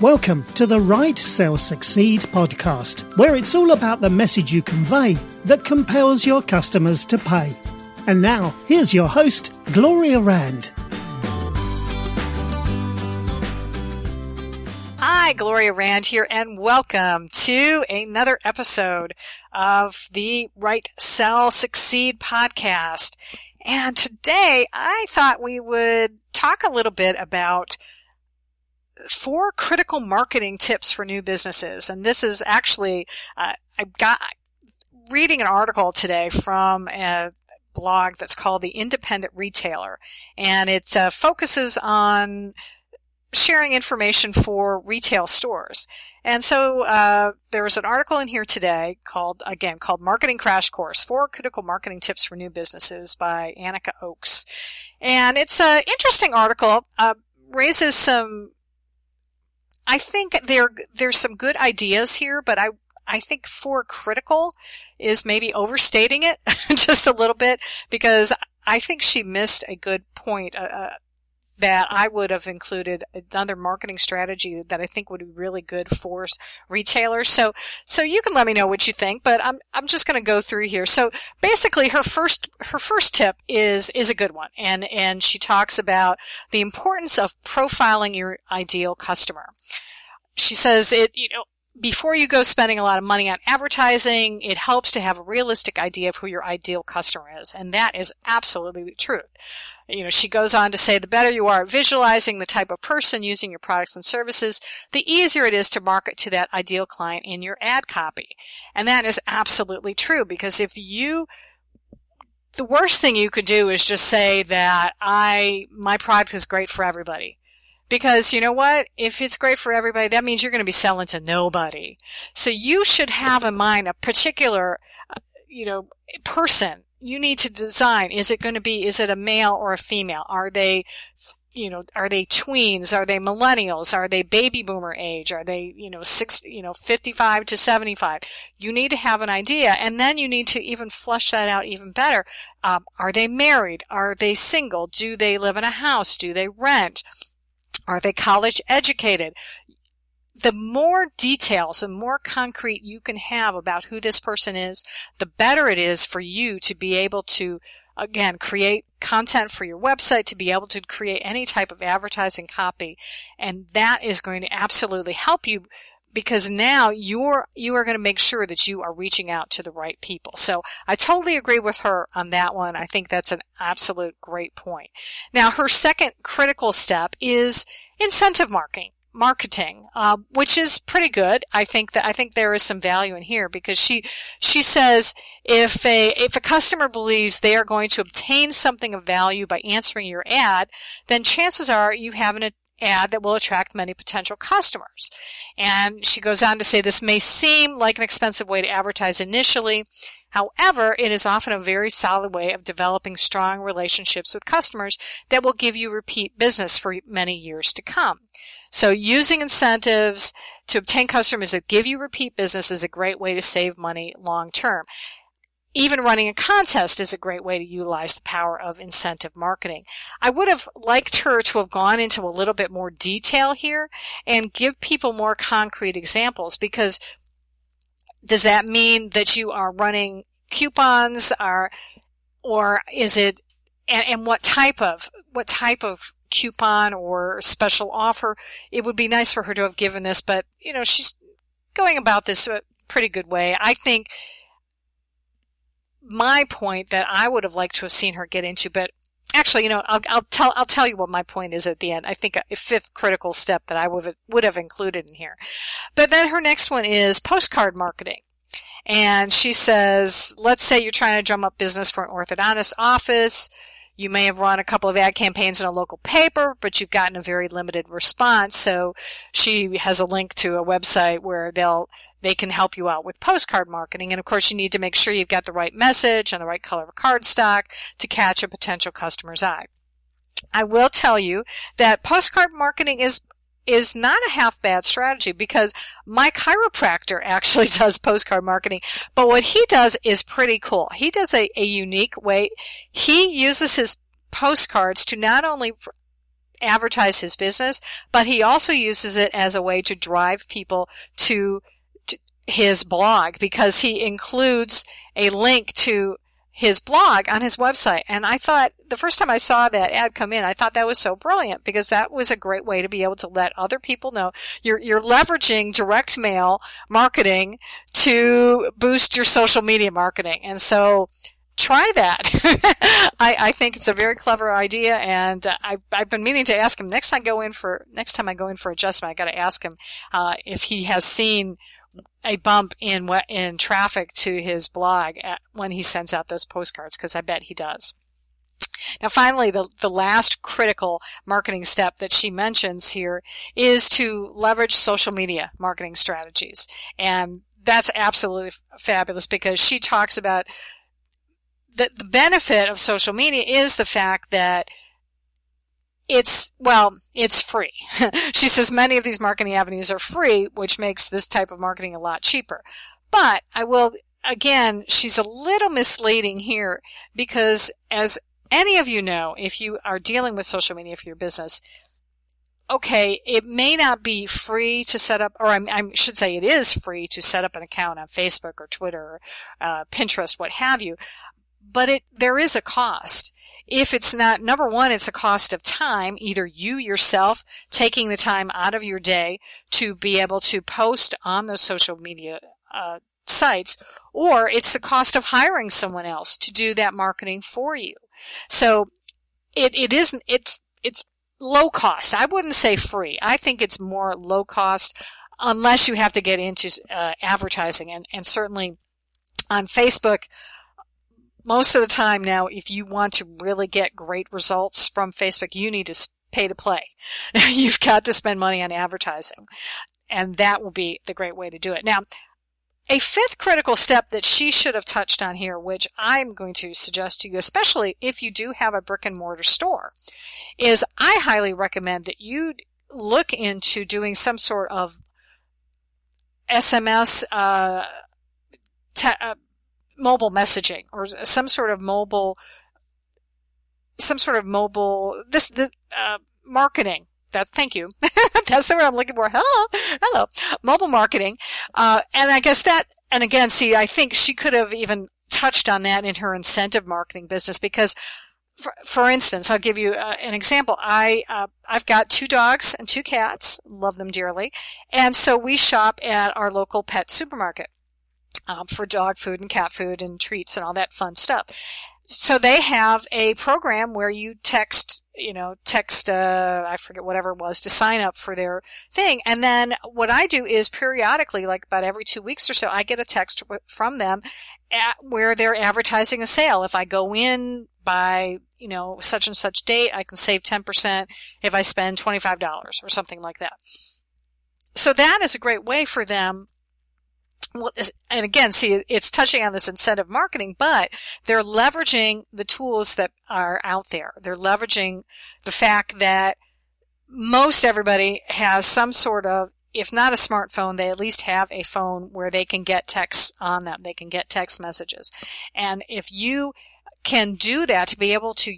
Welcome to the Write Sell Succeed podcast, where it's all about the message you convey that compels your customers to pay. And now, here's your host, Gloria Rand. Hi, Gloria Rand here, and welcome to another episode of the Write Sell Succeed podcast. And today I thought we would talk a little bit about four critical marketing tips for new businesses. And this is actually, uh, I got reading an article today from a blog that's called The Independent Retailer. And it uh, focuses on sharing information for retail stores. And so uh, there was an article in here today called, again, called Marketing Crash Course, Four Critical Marketing Tips for New Businesses by Annika Oakes. And it's an interesting article, uh, raises some I think there there's some good ideas here, but I I think four critical is maybe overstating it just a little bit because I think she missed a good point. Uh, uh that I would have included another marketing strategy that I think would be really good for retailers. So, so you can let me know what you think, but I'm, I'm just going to go through here. So basically her first, her first tip is, is a good one. And, and she talks about the importance of profiling your ideal customer. She says it, you know, before you go spending a lot of money on advertising, it helps to have a realistic idea of who your ideal customer is. And that is absolutely the truth. You know, she goes on to say the better you are at visualizing the type of person using your products and services, the easier it is to market to that ideal client in your ad copy. And that is absolutely true because if you the worst thing you could do is just say that I my product is great for everybody. Because you know what? If it's great for everybody, that means you're going to be selling to nobody. So you should have in mind a particular, uh, you know, person you need to design. Is it going to be, is it a male or a female? Are they, you know, are they tweens? Are they millennials? Are they baby boomer age? Are they, you know, six, you know, 55 to 75? You need to have an idea and then you need to even flesh that out even better. Um, are they married? Are they single? Do they live in a house? Do they rent? Are they college educated? the more details and more concrete you can have about who this person is, the better it is for you to be able to, again, create content for your website, to be able to create any type of advertising copy. And that is going to absolutely help you because now you're you are going to make sure that you are reaching out to the right people. So I totally agree with her on that one. I think that's an absolute great point. Now her second critical step is incentive marketing marketing, uh, which is pretty good. I think that I think there is some value in here because she she says if a if a customer believes they are going to obtain something of value by answering your ad, then chances are you have an ad that will attract many potential customers. And she goes on to say this may seem like an expensive way to advertise initially. However, it is often a very solid way of developing strong relationships with customers that will give you repeat business for many years to come. So using incentives to obtain customers that give you repeat business is a great way to save money long term. Even running a contest is a great way to utilize the power of incentive marketing. I would have liked her to have gone into a little bit more detail here and give people more concrete examples because does that mean that you are running coupons or or is it and, and what type of what type of coupon or special offer. It would be nice for her to have given this, but you know, she's going about this a pretty good way. I think my point that I would have liked to have seen her get into, but actually, you know, I'll, I'll tell I'll tell you what my point is at the end. I think a fifth critical step that I would would have included in here. But then her next one is postcard marketing. And she says, let's say you're trying to drum up business for an orthodontist office. You may have run a couple of ad campaigns in a local paper, but you've gotten a very limited response. So she has a link to a website where they'll they can help you out with postcard marketing. And of course, you need to make sure you've got the right message and the right color of cardstock to catch a potential customer's eye. I will tell you that postcard marketing is is not a half bad strategy because my chiropractor actually does postcard marketing. But what he does is pretty cool. He does a, a unique way. He uses his postcards to not only advertise his business, but he also uses it as a way to drive people to, to his blog because he includes a link to his blog on his website. And I thought the first time I saw that ad come in, I thought that was so brilliant because that was a great way to be able to let other people know you're, you're leveraging direct mail marketing to boost your social media marketing. And so try that. I, I, think it's a very clever idea, and I've, I've, been meaning to ask him next time I go in for next time I go in for adjustment. I got to ask him uh, if he has seen a bump in in traffic to his blog when he sends out those postcards because I bet he does. Now, finally, the, the last critical marketing step that she mentions here is to leverage social media marketing strategies. And that's absolutely fabulous because she talks about that the benefit of social media is the fact that it's, well, it's free. she says many of these marketing avenues are free, which makes this type of marketing a lot cheaper. But I will, again, she's a little misleading here because as any of you know, if you are dealing with social media for your business, okay, it may not be free to set up, or I, I, should say it is free to set up an account on Facebook or Twitter or uh, Pinterest, what have you, but it, there is a cost if it's not, number one, it's a cost of time, either you yourself taking the time out of your day to be able to post on those social media uh, sites, or it's the cost of hiring someone else to do that marketing for you. So it, it isn't, it's, it's low cost. I wouldn't say free. I think it's more low cost unless you have to get into uh, advertising and, and certainly on Facebook, most of the time now, if you want to really get great results from Facebook, you need to pay to play. You've got to spend money on advertising. And that will be the great way to do it. Now, a fifth critical step that she should have touched on here, which I'm going to suggest to you, especially if you do have a brick and mortar store, is I highly recommend that you look into doing some sort of SMS uh, te- uh, mobile messaging or some sort of mobile, some sort of mobile, this, this, uh, marketing. That, thank you. That's the word I'm looking for. Hello. Hello. Mobile marketing. Uh, and I guess that, and again, see, I think she could have even touched on that in her incentive marketing business because for, for instance, I'll give you uh, an example. I uh, I've got two dogs and two cats, love them dearly, and so we shop at our local pet supermarket um, for dog food and cat food and treats and all that fun stuff. So they have a program where you text, you know, text, uh, I forget whatever it was to sign up for their thing. And then what I do is periodically, like about every two weeks or so, I get a text from them at where they're advertising a sale. If I go in by, you know, such and such date, I can save 10% if I spend $25 or something like that. So that is a great way for them well, and again, see, it's touching on this incentive marketing, but they're leveraging the tools that are out there. They're leveraging the fact that most everybody has some sort of, if not a smartphone, they at least have a phone where they can get texts on them. They can get text messages. And if you can do that to be able to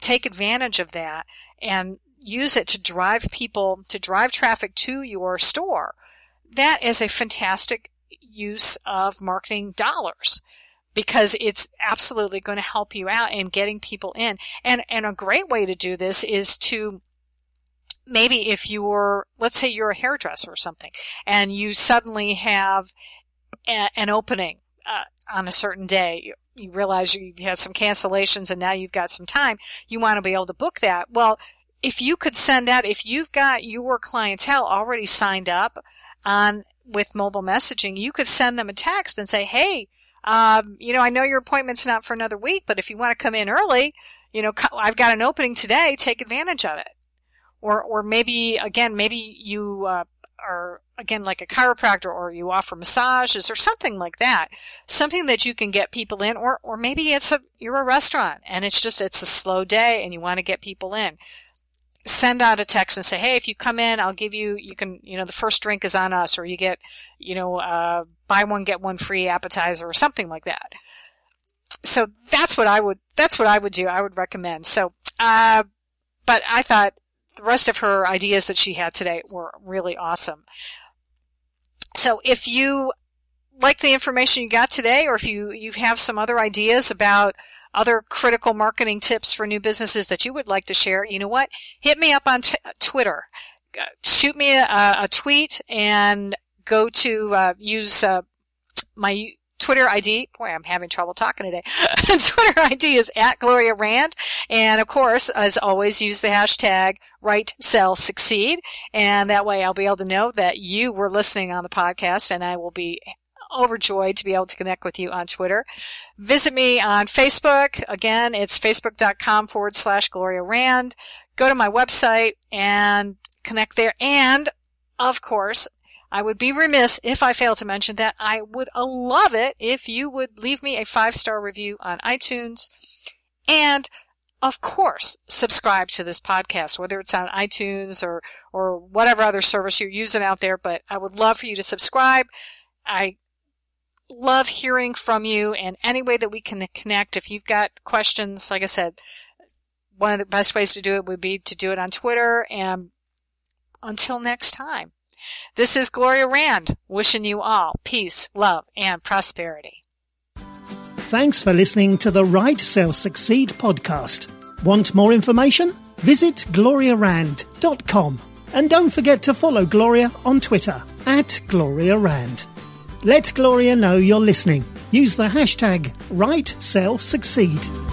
take advantage of that and use it to drive people, to drive traffic to your store, that is a fantastic use of marketing dollars because it's absolutely going to help you out in getting people in. And, and a great way to do this is to maybe if you're, let's say you're a hairdresser or something and you suddenly have a, an opening uh, on a certain day. You, realize you've had some cancellations and now you've got some time. You want to be able to book that. Well, if you could send out, if you've got your clientele already signed up on with mobile messaging, you could send them a text and say, Hey, um, you know, I know your appointment's not for another week, but if you want to come in early, you know, I've got an opening today, take advantage of it. Or, or maybe, again, maybe you, uh, are, again, like a chiropractor or you offer massages or something like that. Something that you can get people in, or, or maybe it's a, you're a restaurant and it's just, it's a slow day and you want to get people in send out a text and say, hey, if you come in, I'll give you, you can, you know, the first drink is on us, or you get, you know, uh, buy one, get one free appetizer or something like that. So that's what I would, that's what I would do. I would recommend. So, uh, but I thought the rest of her ideas that she had today were really awesome. So if you like the information you got today, or if you, you have some other ideas about other critical marketing tips for new businesses that you would like to share, you know what? Hit me up on t- Twitter. Uh, shoot me a, a, tweet and go to uh, use uh, my Twitter ID. Boy, I'm having trouble talking today. Twitter ID is at Gloria Rand. And of course, as always, use the hashtag write, sell, succeed. And that way I'll be able to know that you were listening on the podcast and I will be overjoyed to be able to connect with you on Twitter. Visit me on Facebook. Again, it's facebook.com forward slash Gloria Rand. Go to my website and connect there. And of course, I would be remiss if I failed to mention that I would love it if you would leave me a five star review on iTunes and of course, subscribe to this podcast, whether it's on iTunes or, or whatever other service you're using out there. But I would love for you to subscribe. I love hearing from you and any way that we can connect. If you've got questions, like I said, one of the best ways to do it would be to do it on Twitter. And until next time, this is Gloria Rand wishing you all peace, love, and prosperity. Thanks for listening to the Write Sell Succeed podcast. Want more information? Visit gloriarand.com. And don't forget to follow Gloria on Twitter at Gloria Rand. Let Gloria know you're listening. Use the hashtag WriteSellSucceed.